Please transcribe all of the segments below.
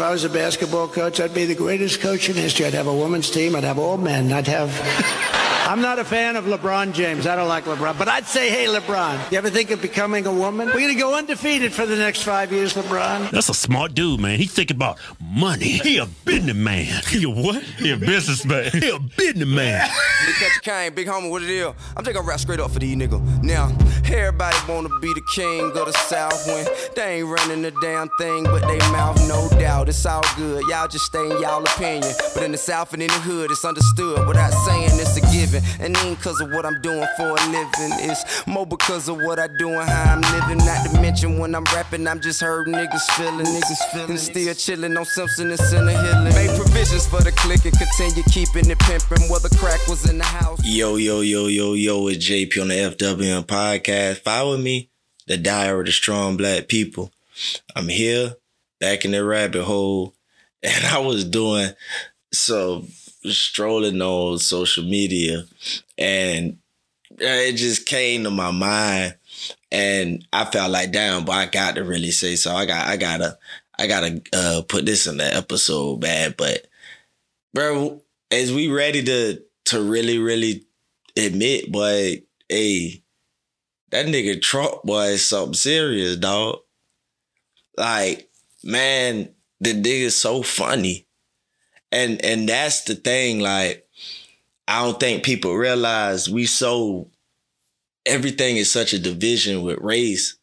If I was a basketball coach, I'd be the greatest coach in history. I'd have a women's team. I'd have all men. I'd have. I'm not a fan of LeBron James. I don't like LeBron. But I'd say, hey, LeBron, you ever think of becoming a woman? We're going to go undefeated for the next five years, LeBron. That's a smart dude, man. He's thinking about money. He a business man. He a what? He a businessman. He a business man. Big catch Kane, big homie, what it is? I'm taking a rap straight up for these nigga. Now, everybody wanna be the king of the South when they ain't running the damn thing, but they mouth no doubt. It's all good. Y'all just stay in y'all opinion. But in the South and in the hood, it's understood. Without saying it's a given. And ain't cause of what I'm doing for a living. It's more because of what I do and how I'm living. Not to mention when I'm rapping, I'm just heard niggas feeling, niggas feeling. And still chilling on Simpson and Center Hilling. Made provisions for the click and continue keeping it pimping. The crack was in the house. Yo, yo, yo, yo, yo, it's JP on the FWM podcast. Follow me, the Diary of the Strong Black People. I'm here, back in the rabbit hole, and I was doing so strolling on social media and it just came to my mind and I felt like damn, but I got to really say so. I got I gotta I gotta uh, put this in the episode, man. But bro, as we ready to to really, really admit, boy, hey, that nigga Trump boy is something serious, dog. Like, man, the nigga's so funny. And and that's the thing, like, I don't think people realize we so everything is such a division with race,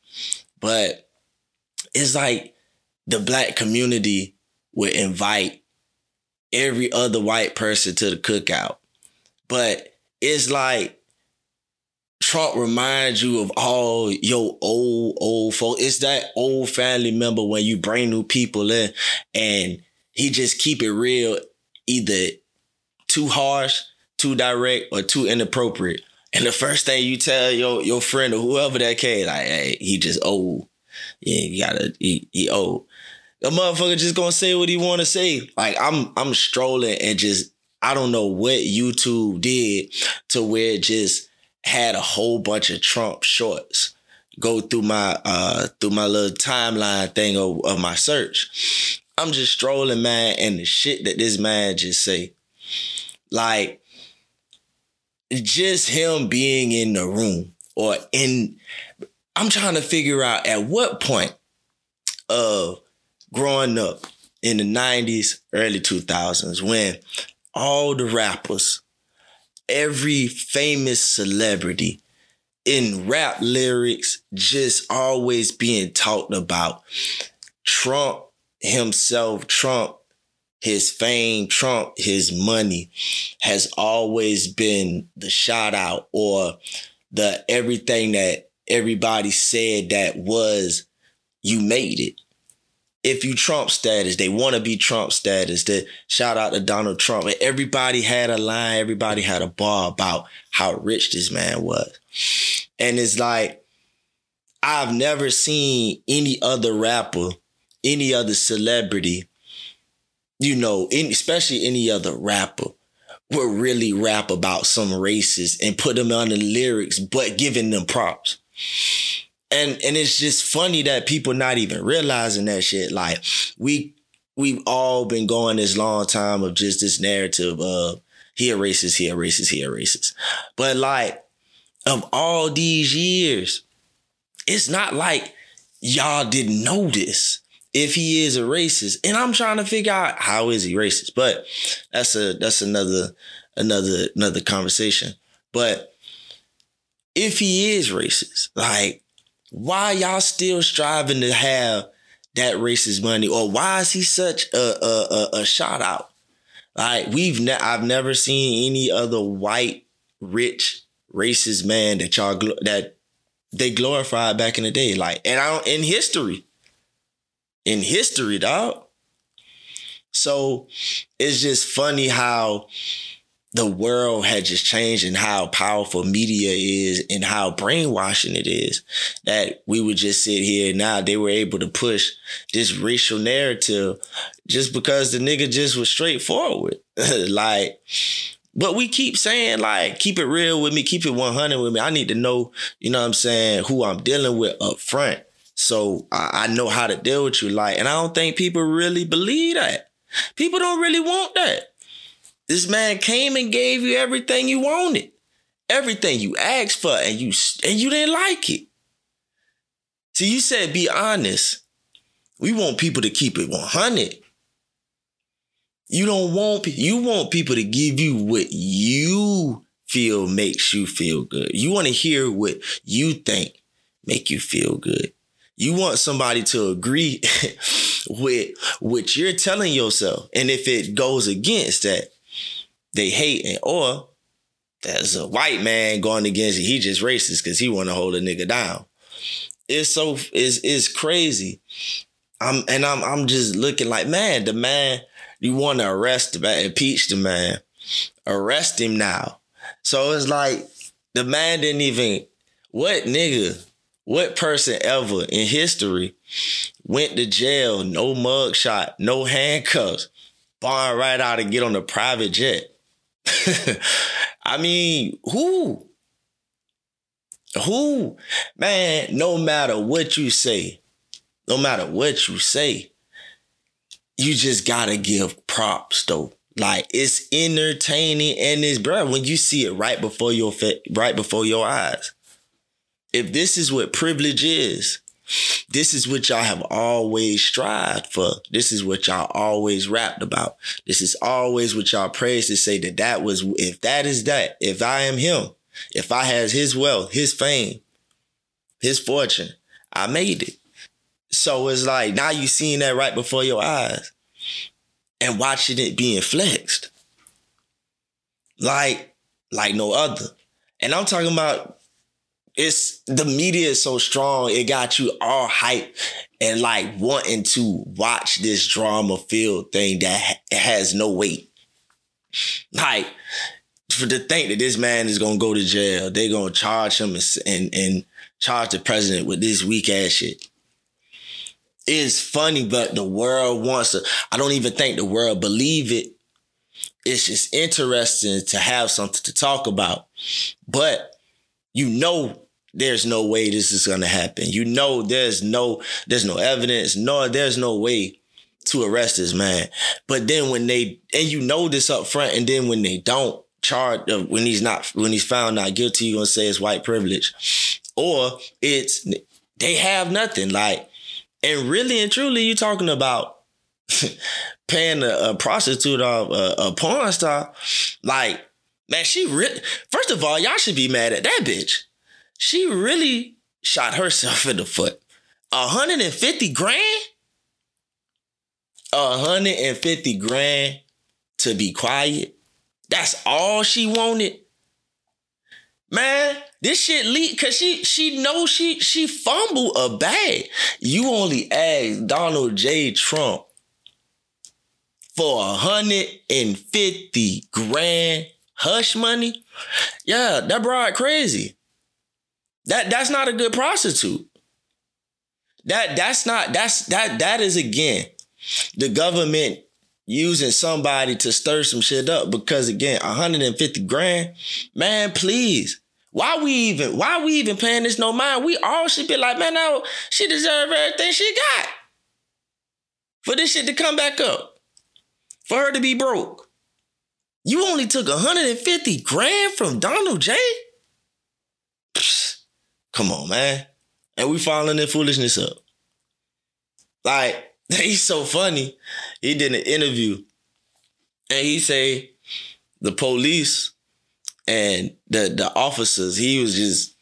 but it's like the black community would invite every other white person to the cookout. But it's like Trump reminds you of all your old, old folks. It's that old family member when you bring new people in and he just keep it real, either too harsh, too direct, or too inappropriate. And the first thing you tell your your friend or whoever that came, like, hey, he just old. Yeah, you gotta he, he old. The motherfucker just gonna say what he wanna say. Like I'm I'm strolling and just I don't know what YouTube did to where it just had a whole bunch of Trump shorts go through my uh through my little timeline thing of, of my search. I'm just strolling, man, and the shit that this man just say. Like just him being in the room or in I'm trying to figure out at what point of growing up in the 90s, early 2000s when all the rappers, every famous celebrity in rap lyrics just always being talked about Trump himself, Trump his fame, Trump, his money has always been the shout out or the everything that everybody said that was you made it. If you Trump status, they want to be Trump status. The shout out to Donald Trump. Everybody had a line, everybody had a bar about how rich this man was. And it's like, I've never seen any other rapper, any other celebrity you know, especially any other rapper would really rap about some races and put them on the lyrics, but giving them props. And and it's just funny that people not even realizing that shit. Like we we've all been going this long time of just this narrative of he a racist, he a racist, he a racist. But like of all these years, it's not like y'all didn't know this if he is a racist. And I'm trying to figure out how is he racist. But that's a that's another another another conversation. But if he is racist, like why y'all still striving to have that racist money, or why is he such a a, a, a shout out? Like we've ne- I've never seen any other white rich racist man that y'all gl- that they glorified back in the day. Like and I don't in history in history, dog. So it's just funny how the world had just changed and how powerful media is and how brainwashing it is that we would just sit here now they were able to push this racial narrative just because the nigga just was straightforward. Like but we keep saying like keep it real with me keep it 100 with me. I need to know you know what i'm saying who i'm dealing with up front So I, I know how to deal with you. Like, and I don't think people really believe that. People don't really want that. This man came and gave you everything you wanted, everything you asked for, and you and you didn't like it. See, you said be honest. We want people to keep it 100. You don't want you want people to give you what you feel makes you feel good. You want to hear what you think make you feel good. You want somebody to agree with what you're telling yourself. And if it goes against that, they hate it. Or there's a white man going against it. He just racist because he want to hold a nigga down. It's so it's it's crazy. I'm and I'm I'm just looking like, man, the man, you want to arrest the man, impeach the man. Arrest him now. So it's like the man didn't even what nigga, what person ever in history went to jail, no mugshot, no handcuffs, barn right out and get on a private jet. I mean, who? Who? Man, no matter what you say, no matter what you say, you just gotta give props though. Like it's entertaining and it's bro when you see it right before your fa- right before your eyes. If this is what privilege is, this is what y'all have always strived for. This is what y'all always rapped about. This is always what y'all praised to say that that was if that is that if I am him, if I has his wealth, his fame, his fortune, I made it. So it's like now you seeing that right before your eyes and watching it being flexed. Like, like no other. And I'm talking about it's the media is so strong, it got you all hype and like wanting to watch this drama filled thing that ha- has no weight. Like, for to think that this man is gonna go to jail, they're gonna charge him and, and, and charge the president with this weak ass shit is funny, but the world wants to. I don't even think the world believe it. It's just interesting to have something to talk about. But you know there's no way this is gonna happen. You know there's no there's no evidence, no, there's no way to arrest this man. But then when they and you know this up front, and then when they don't charge uh, when he's not when he's found not guilty, you're gonna say it's white privilege. Or it's they have nothing. Like and really and truly, you're talking about paying a, a prostitute or a, a, porn star. Like, man, she really, first of all, y'all should be mad at that bitch. She really shot herself in the foot. 150 grand? 150 grand to be quiet. That's all she wanted. Man, this shit leaked cause she she knows she she fumbled a bag. You only asked Donald J. Trump for 150 grand hush money. Yeah, that broad crazy. That that's not a good prostitute. That that's not that's that that is again the government using somebody to stir some shit up because again 150 grand man please. Why we even why we even paying this no mind? We all should be like man no she deserve everything she got for this shit to come back up for her to be broke. You only took 150 grand from donald j? Psst, come on man and we following that foolishness up like he's so funny. He did an interview and he say the police and the the officers, he was just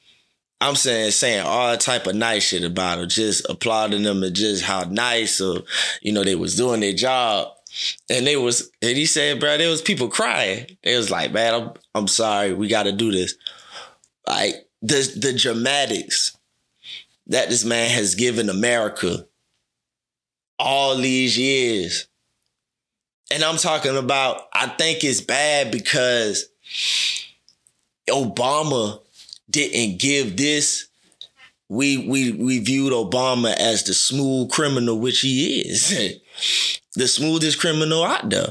I'm saying saying all type of nice shit about them, just applauding them and just how nice or you know they was doing their job. And they was and he said, bro, there was people crying. They was like, man, I'm I'm sorry, we gotta do this. Like the the dramatics that this man has given America all these years. And I'm talking about, I think it's bad because Obama didn't give this. We we we viewed Obama as the smooth criminal, which he is. the smoothest criminal out there.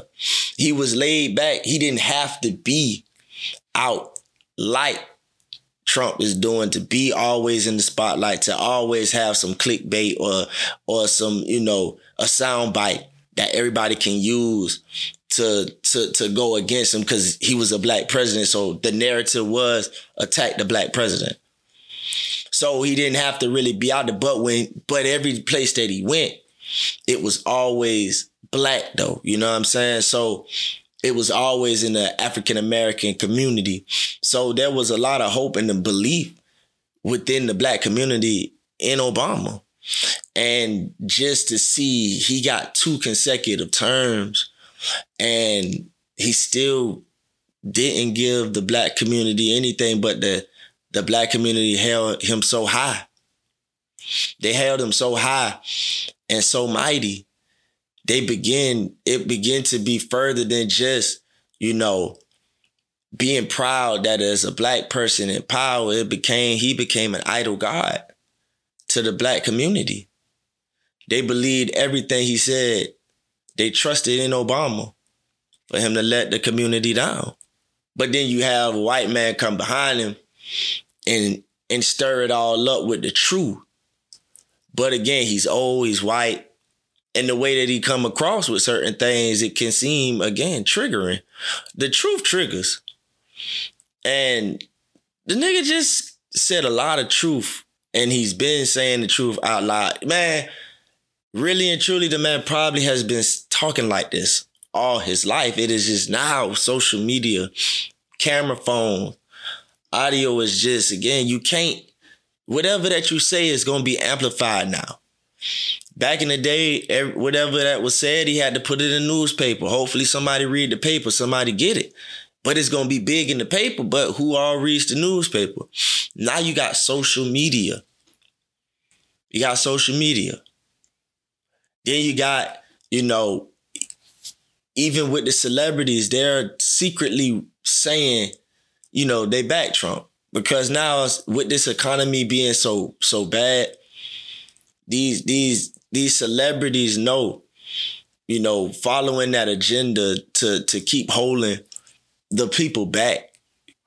He was laid back. He didn't have to be out like Trump is doing to be always in the spotlight, to always have some clickbait or or some, you know, a sound bite that everybody can use to to to go against him because he was a black president. So the narrative was attack the black president. So he didn't have to really be out there. But when but every place that he went, it was always black though. You know what I'm saying? So it was always in the African American community. So there was a lot of hope and the belief within the black community in Obama. And just to see he got two consecutive terms and he still didn't give the black community anything but the the black community held him so high. They held him so high and so mighty. They begin, it began to be further than just, you know, being proud that as a black person in power, it became, he became an idol God to the black community. They believed everything he said. They trusted in Obama for him to let the community down. But then you have a white man come behind him and and stir it all up with the truth. But again, he's always white. And the way that he come across with certain things, it can seem again triggering. The truth triggers. And the nigga just said a lot of truth. And he's been saying the truth out loud. Man, really and truly, the man probably has been talking like this all his life. It is just now social media, camera phone, audio is just again, you can't whatever that you say is going to be amplified now. Back in the day, whatever that was said, he had to put it in the newspaper. Hopefully, somebody read the paper, somebody get it. But it's gonna be big in the paper. But who all reads the newspaper? Now you got social media. You got social media. Then you got, you know, even with the celebrities, they're secretly saying you know, they back Trump because now with this economy being so so bad, these these these celebrities know, you know, following that agenda to to keep holding the people back,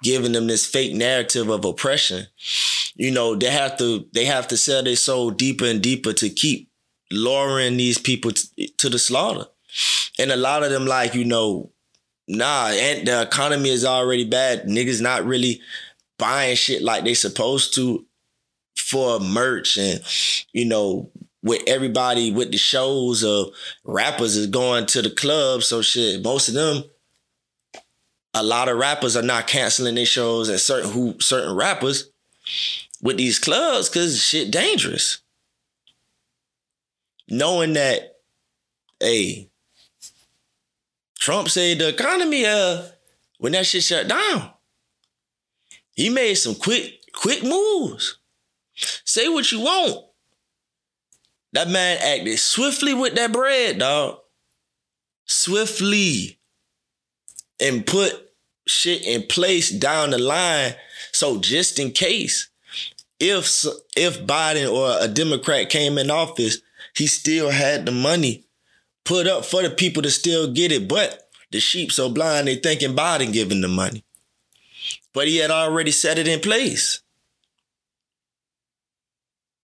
giving them this fake narrative of oppression. You know, they have to they have to sell their soul deeper and deeper to keep luring these people t- to the slaughter. And a lot of them, like, you know, nah, and the economy is already bad. Niggas not really buying shit like they supposed to for merch and you know with everybody with the shows of rappers is going to the club so shit most of them a lot of rappers are not canceling their shows at certain who certain rappers with these clubs cuz shit dangerous knowing that hey Trump said the economy, uh, when that shit shut down, he made some quick, quick moves. Say what you want. That man acted swiftly with that bread, dog. Swiftly. And put shit in place down the line. So just in case, if if Biden or a Democrat came in office, he still had the money put up for the people to still get it, but the sheep so blind they thinking Biden giving the money. But he had already set it in place.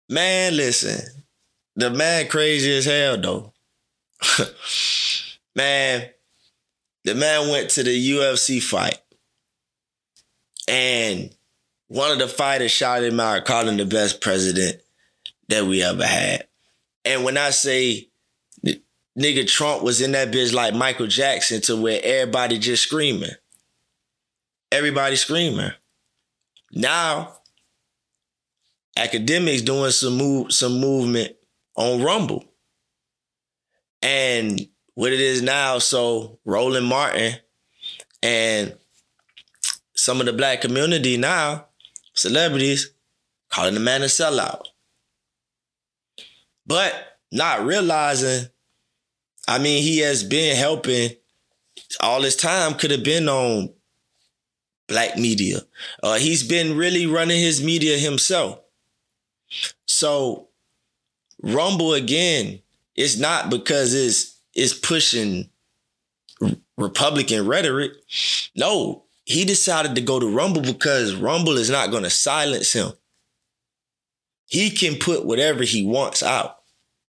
Man, listen, the man crazy as hell though. man, the man went to the UFC fight. And one of the fighters shouted him out, calling him the best president that we ever had. And when I say nigga Trump was in that bitch like Michael Jackson to where everybody just screaming. Everybody screaming. Now, Akademiks doing some move, some movement on Rumble. And what it is now, so Roland Martin and some of the black community now, celebrities, calling the man a sellout. But not realizing I mean, he has been helping all his time could have been on black media. Uh, he's been really running his media himself. So Rumble again, it's not because it's it's pushing Republican rhetoric. No, he decided to go to Rumble because Rumble is not going to silence him. He can put whatever he wants out.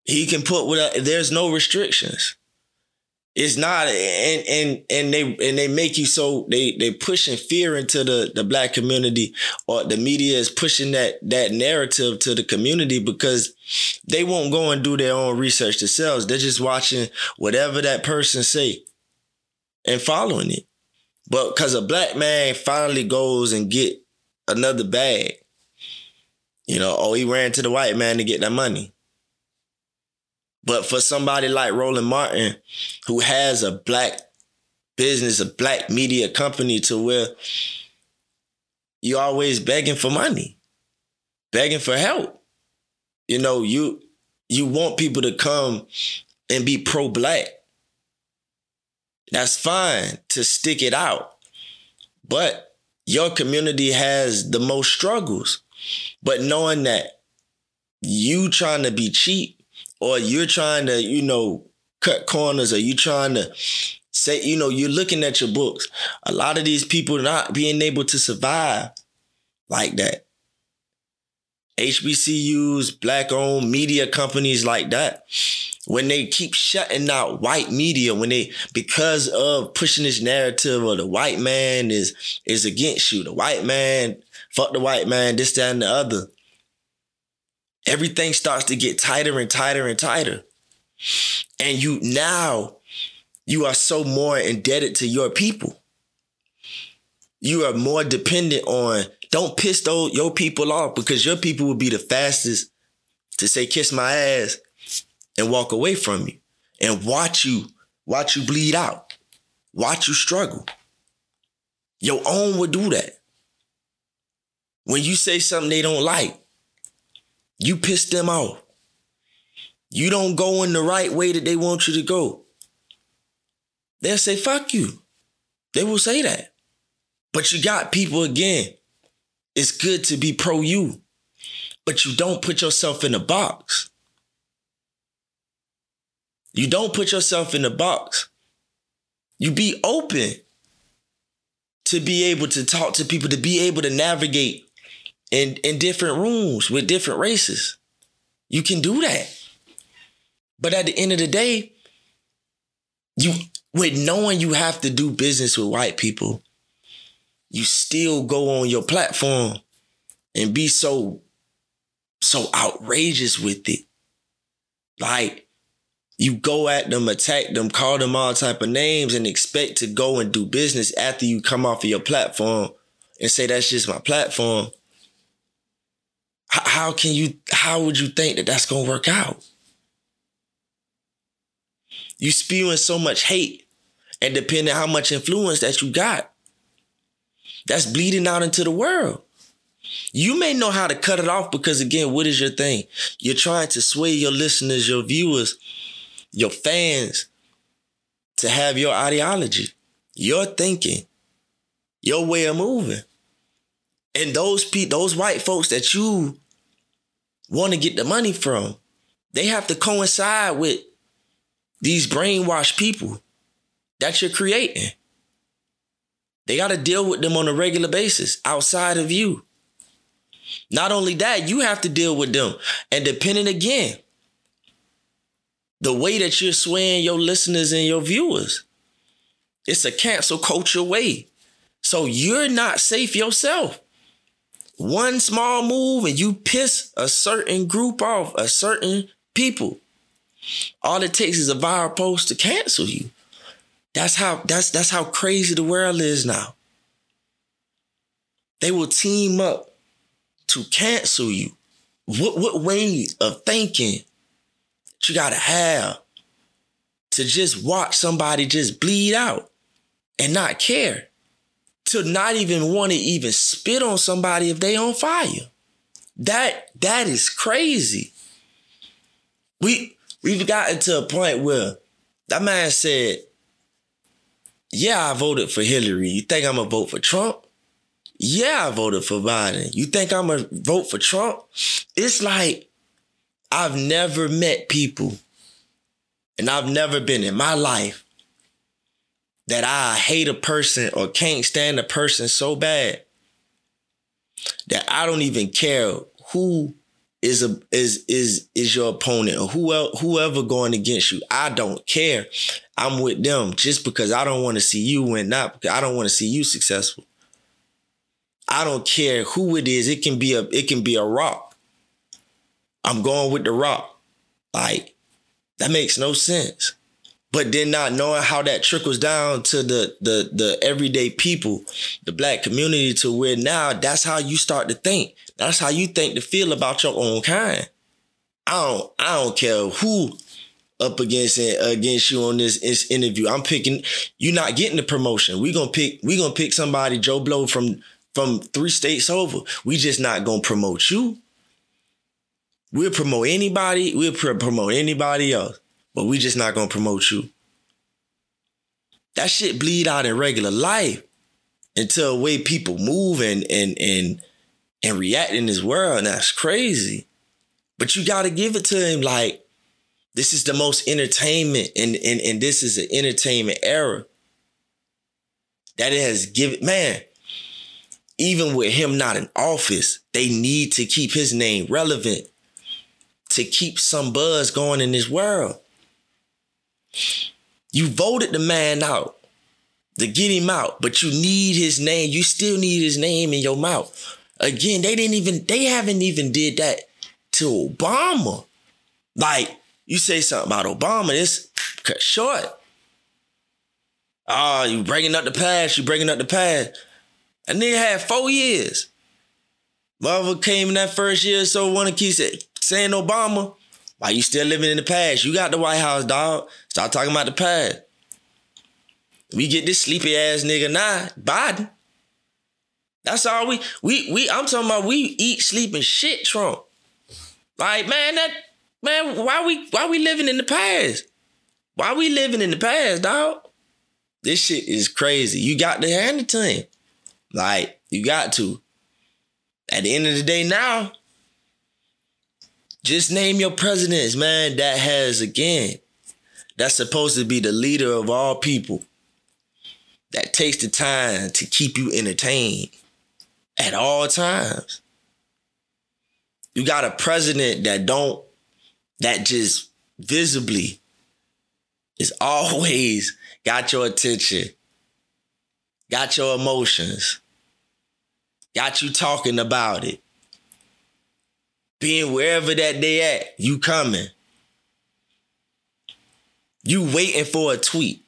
He can put whatever, there's no restrictions. It's not and and and they and they make you so they they pushing fear into the the black community or the media is pushing that that narrative to the community because they won't go and do their own research themselves. They're just watching whatever that person say and following it. But because a black man finally goes and get another bag, you know, oh, he ran to the white man to get that money. But for somebody like Roland Martin, who has a black business, a black media company to where you're always begging for money, begging for help. You know, you you want people to come and be pro-black. That's fine to stick it out. But your community has the most struggles. But knowing that you trying to be cheap or you're trying to, you know, cut corners or you trying to say, you know, you're looking at your books. A lot of these people not being able to survive like that. HBCUs, black owned media companies like that, when they keep shutting out white media, when they, because of pushing this narrative of the white man is, is against you, the white man, fuck the white man, this, that, and the other everything starts to get tighter and tighter and tighter. And you now, you are so more indebted to your people. You are more dependent on, don't piss those, your people off because your people will be the fastest to say, kiss my ass and walk away from you and watch you, watch you bleed out, watch you struggle. Your own would do that. When you say something they don't like, you piss them off. You don't go in the right way that they want you to go. They'll say, fuck you. They will say that. But you got people again. It's good to be pro you, but you don't put yourself in a box. You don't put yourself in a box. You be open to be able to talk to people, to be able to navigate in, in different rooms with different races. You can do that. But at the end of the day, you with knowing you have to do business with white people, you still go on your platform and be so so outrageous with it. Like you go at them, attack them, call them all type of names, and expect to go and do business after you come off of your platform and say that's just my platform how can you, how would you think that that's going to work out? You spewing so much hate and depending on how much influence that you got, that's bleeding out into the world. You may know how to cut it off because again, what is your thing? You're trying to sway your listeners, your viewers, your fans to have your ideology, your thinking, your way of moving. And those pe- those white folks that you want to get the money from. They have to coincide with these brainwashed people that you're creating. They got to deal with them on a regular basis outside of you. Not only that, you have to deal with them. And depending again, the way that you're swaying your listeners and your viewers, it's a cancel culture way. So you're not safe yourself. One small move and you piss a certain group off, a certain people. All it takes is a viral post to cancel you. That's how that's that's how crazy the world is now. They will team up to cancel you. What what way of thinking you gotta have to just watch somebody just bleed out and not care? To not even want to even spit on somebody if they on fire. That that is crazy. We we've gotten to a point where that man said, "Yeah, I voted for Hillary. You think I'm gonna vote for Trump? Yeah, I voted for Biden. You think I'm gonna vote for Trump? It's like I've never met people, and I've never been in my life that I hate a person or can't stand a person so bad that I don't even care who is a is is is your opponent or whoever whoever going against you. I don't care. I'm with them just because I don't want to see you win, not because I don't want to see you successful. I don't care who it is. It can be a it can be a rock. I'm going with the rock. Like that makes no sense. But then not knowing how that trickles down to the the the everyday people, the black community to where now that's how you start to think. That's how you think to feel about your own kind. I don't I don't care who up against against you on this, this interview. I'm picking you're not getting the promotion. We gonna pick we gonna pick somebody Joe Blow from from three states over. We just not gonna promote you. We'll promote anybody. We'll promote anybody else, but we just not gonna promote you. That shit bleed out in regular life until the way people move and and and and react in this world. And that's crazy. But you gotta give it to him like this is the most entertainment, and and, and this is an entertainment era. That it has given man, even with him not in office, they need to keep his name relevant to keep some buzz going in this world. You voted the man out to get him out, but you need his name. You still need his name in your mouth. Again, they didn't even, they haven't even did that to Obama. Like, you say something about Obama, it's cut short. Ah, oh, you bringing up the past, you bringing up the past. And they had four years. Mother came in that first year, so one of keep saying Obama. Why you still living in the past? You got the White House, dog. Stop talking about the past. We get this sleepy ass nigga now, Biden. That's all we we we. I'm talking about we eat, sleep, and shit, Trump. Like man, that man, why we why we living in the past? Why we living in the past, dog? This shit is crazy. You got to hand it to him. Like you got to. At the end of the day, now, just name your presidents, man. That has again, that's supposed to be the leader of all people. That takes the time to keep you entertained at all times. You got a president that don't, that just visibly is always got your attention, got your emotions, got you talking about it. Being wherever that they at, you coming. You waiting for a tweet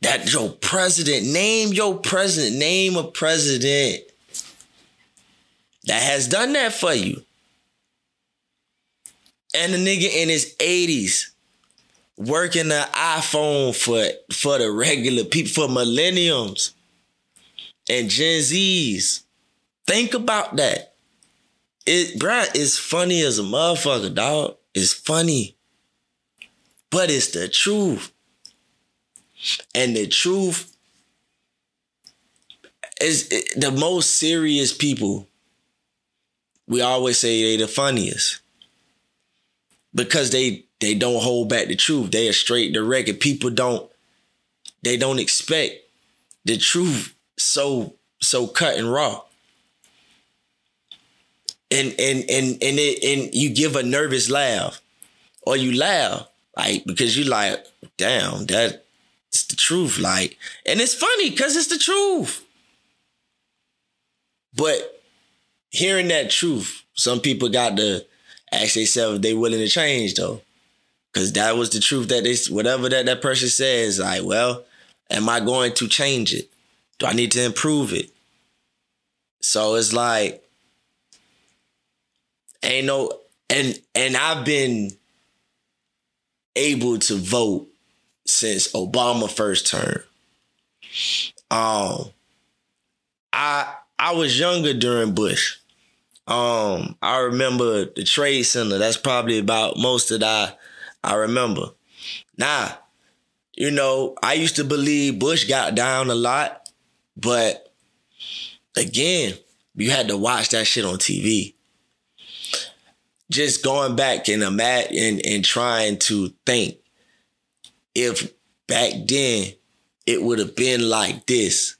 that your president, name your president, name a president that has done that for you. And the nigga in his 80s working the iPhone for, for the regular people, for millenniums and Gen Zs. Think about that. It, bruh, it's funny as a motherfucker, dog. It's funny. But it's the truth. And the truth is the most serious people. We always say they the funniest because they they don't hold back the truth. They are straight direct, and people don't they don't expect the truth so so cut and raw. And and and and it, and you give a nervous laugh, or you laugh like because you like, damn that it's the truth. Like, and it's funny because it's the truth. But hearing that truth, some people got to ask themselves if they willing to change though. Cause that was the truth that they whatever that that person says, like, well, am I going to change it? Do I need to improve it? So it's like, ain't no and and I've been able to vote since Obama first term. Um, I I was younger during Bush. Um, I remember the Trade Center. That's probably about most that I I remember. Now, you know, I used to believe Bush got down a lot, but again, you had to watch that shit on TV. Just going back and imagine and, and trying to think if back then it would have been like this.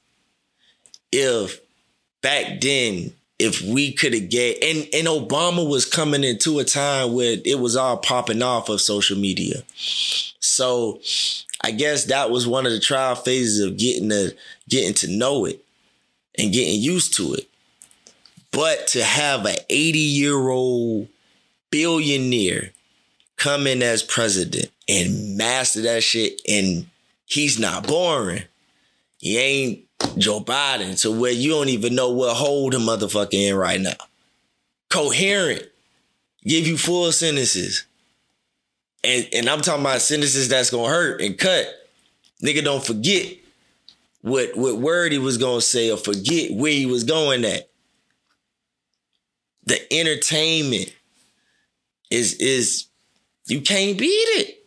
If back then, if we could have get and, and Obama was coming into a time where it was all popping off of social media. So I guess that was one of the trial phases of getting to getting to know it and getting used to it. But to have an 80 year old billionaire come in as president and master that shit, and he's not boring. He ain't Joe Biden to where you don't even know what hold the motherfucker in right now. Coherent, give you full sentences. And and I'm talking about sentences that's gonna hurt and cut. Nigga don't forget what what word he was gonna say or forget where he was going at. The entertainment is is you can't beat it.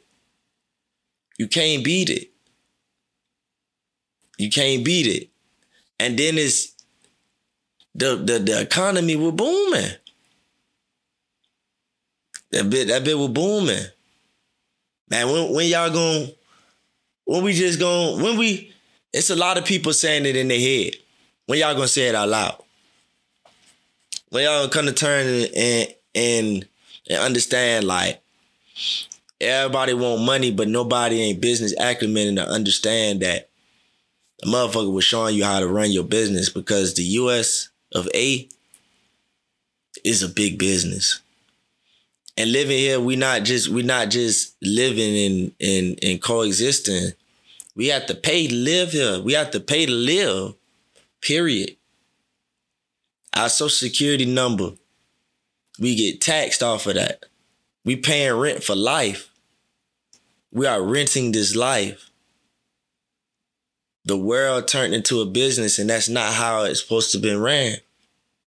You can't beat it. You can't beat it. And then it's the the, the economy was booming. That bit that bit was booming. Man, when when y'all going when we just going when we it's a lot of people saying it in their head. When y'all gonna say it out loud? When y'all gonna come to turn and and and understand like everybody want money, but nobody ain't business acumen to understand that the motherfucker was showing you how to run your business because the US of A is a big business. And living here, we not just we not just living in in in coexisting. We have to pay to live here. We have to pay to live. Period. Our social security number, we get taxed off of that. We paying rent for life. We are renting this life. The world turned into a business, and that's not how it's supposed to be ran.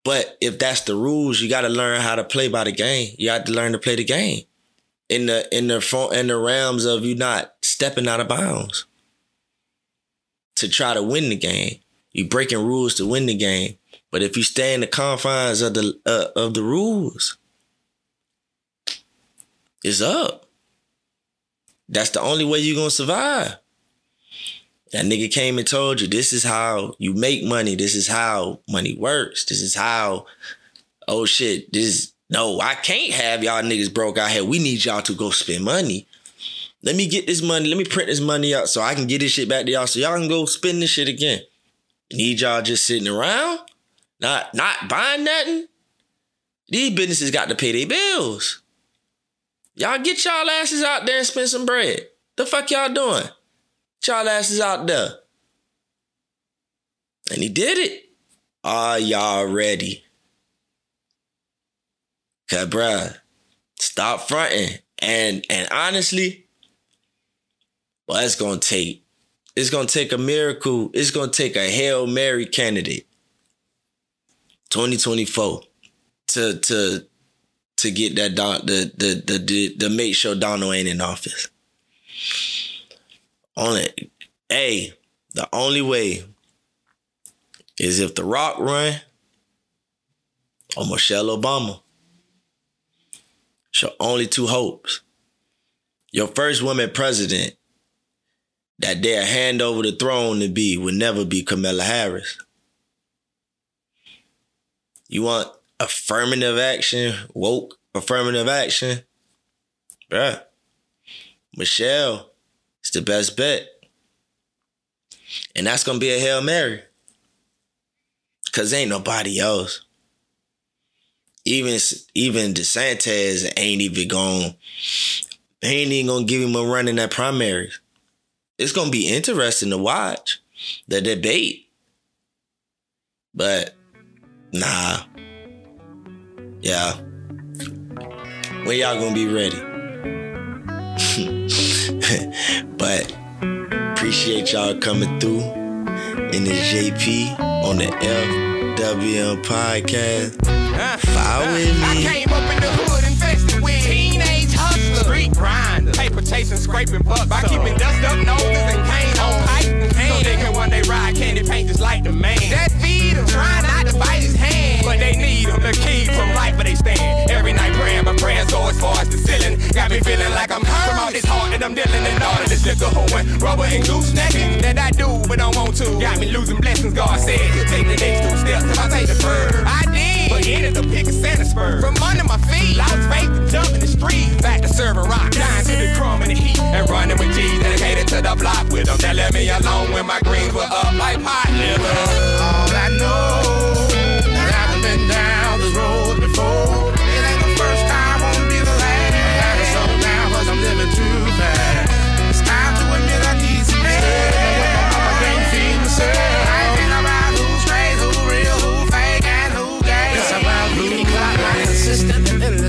But if that's the rules, you got to learn how to play by the game. You got to learn to play the game in the in the front in the realms of you not stepping out of bounds to try to win the game. You breaking rules to win the game. But if you stay in the confines of the uh, of the rules, it's up. That's the only way you're gonna survive. That nigga came and told you this is how you make money. This is how money works. This is how, oh shit, this no, I can't have y'all niggas broke out here. We need y'all to go spend money. Let me get this money. Let me print this money out so I can get this shit back to y'all so y'all can go spend this shit again. Need y'all just sitting around, not not buying nothing. These businesses got to pay their bills. Y'all get y'all asses out there and spend some bread. The fuck y'all doing? Y'all asses out there. And he did it. Are y'all ready? Cause bruh, stop fronting. And and honestly, well, it's gonna take it's gonna take a miracle. It's gonna take a Hail Mary candidate. 2024 to to to get that Don the the the the, the make sure Donald ain't in office. Only hey, the only way is if The Rock run or Michelle Obama. So only two hopes. Your first woman president that dare hand over the throne to be would never be Kamala Harris. You want affirmative action, woke affirmative action? Bruh. Michelle is the best bet. And that's gonna be a Hail Mary. Cause ain't nobody else. Even even DeSantis ain't even gonna ain't even gonna give him a run in that primaries. It's gonna be interesting to watch the debate. But nah. Yeah. When y'all gonna be ready? but appreciate y'all coming through in the JP on the FWM podcast. Uh, Follow with me. I came up in the hood infested with teenage hustlers, street paper chasing, scraping bucks by keeping dust up noses and cane on pipe and cane. So they can one day ride candy paint just like the man. That feed him, trying not to bite his hand. but they need them to keep from life where they stand. Every night praying, but prayers go as far as the ceiling. Got me feeling like I'm hurt from all this heart that I'm dealing and all of this liquor hoeing, rubber and goose necking that I do but don't want to. Got me losing blessings. God said take the next two steps if I take the third. I did, but ended up picking Santa spur from under my feet. Lost faith and jump in the street. Me alone when my greens were up like pot liver. All I know that I have been down this road before. It ain't the first time, won't be the last. I I'm living too fast. It's time to admit I need some help. Can't feed myself. Ain't about who's real, fake, and who. It's about who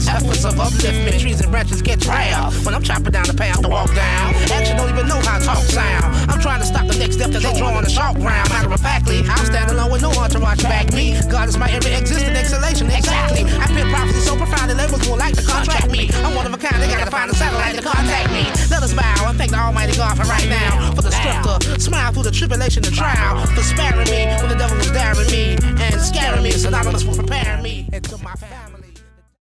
efforts of upliftment. Branches get trailed when I'm chopping down the path to walk down. Actually, don't even know how talk sound. I'm trying to stop the next step that they draw on the chalk ground. Matter of factly, I'm standing alone with no entourage to watch back me. God is my every existent exhalation, exactly. I put prophecy so profound that labels won't like to contract me. I'm one of a kind, they gotta find a satellite to contact me. Let us bow and thank the Almighty God for right now. For the to smile through the tribulation and trial. For sparing me when the devil was daring me and scaring me. Synonymous for preparing me. My family.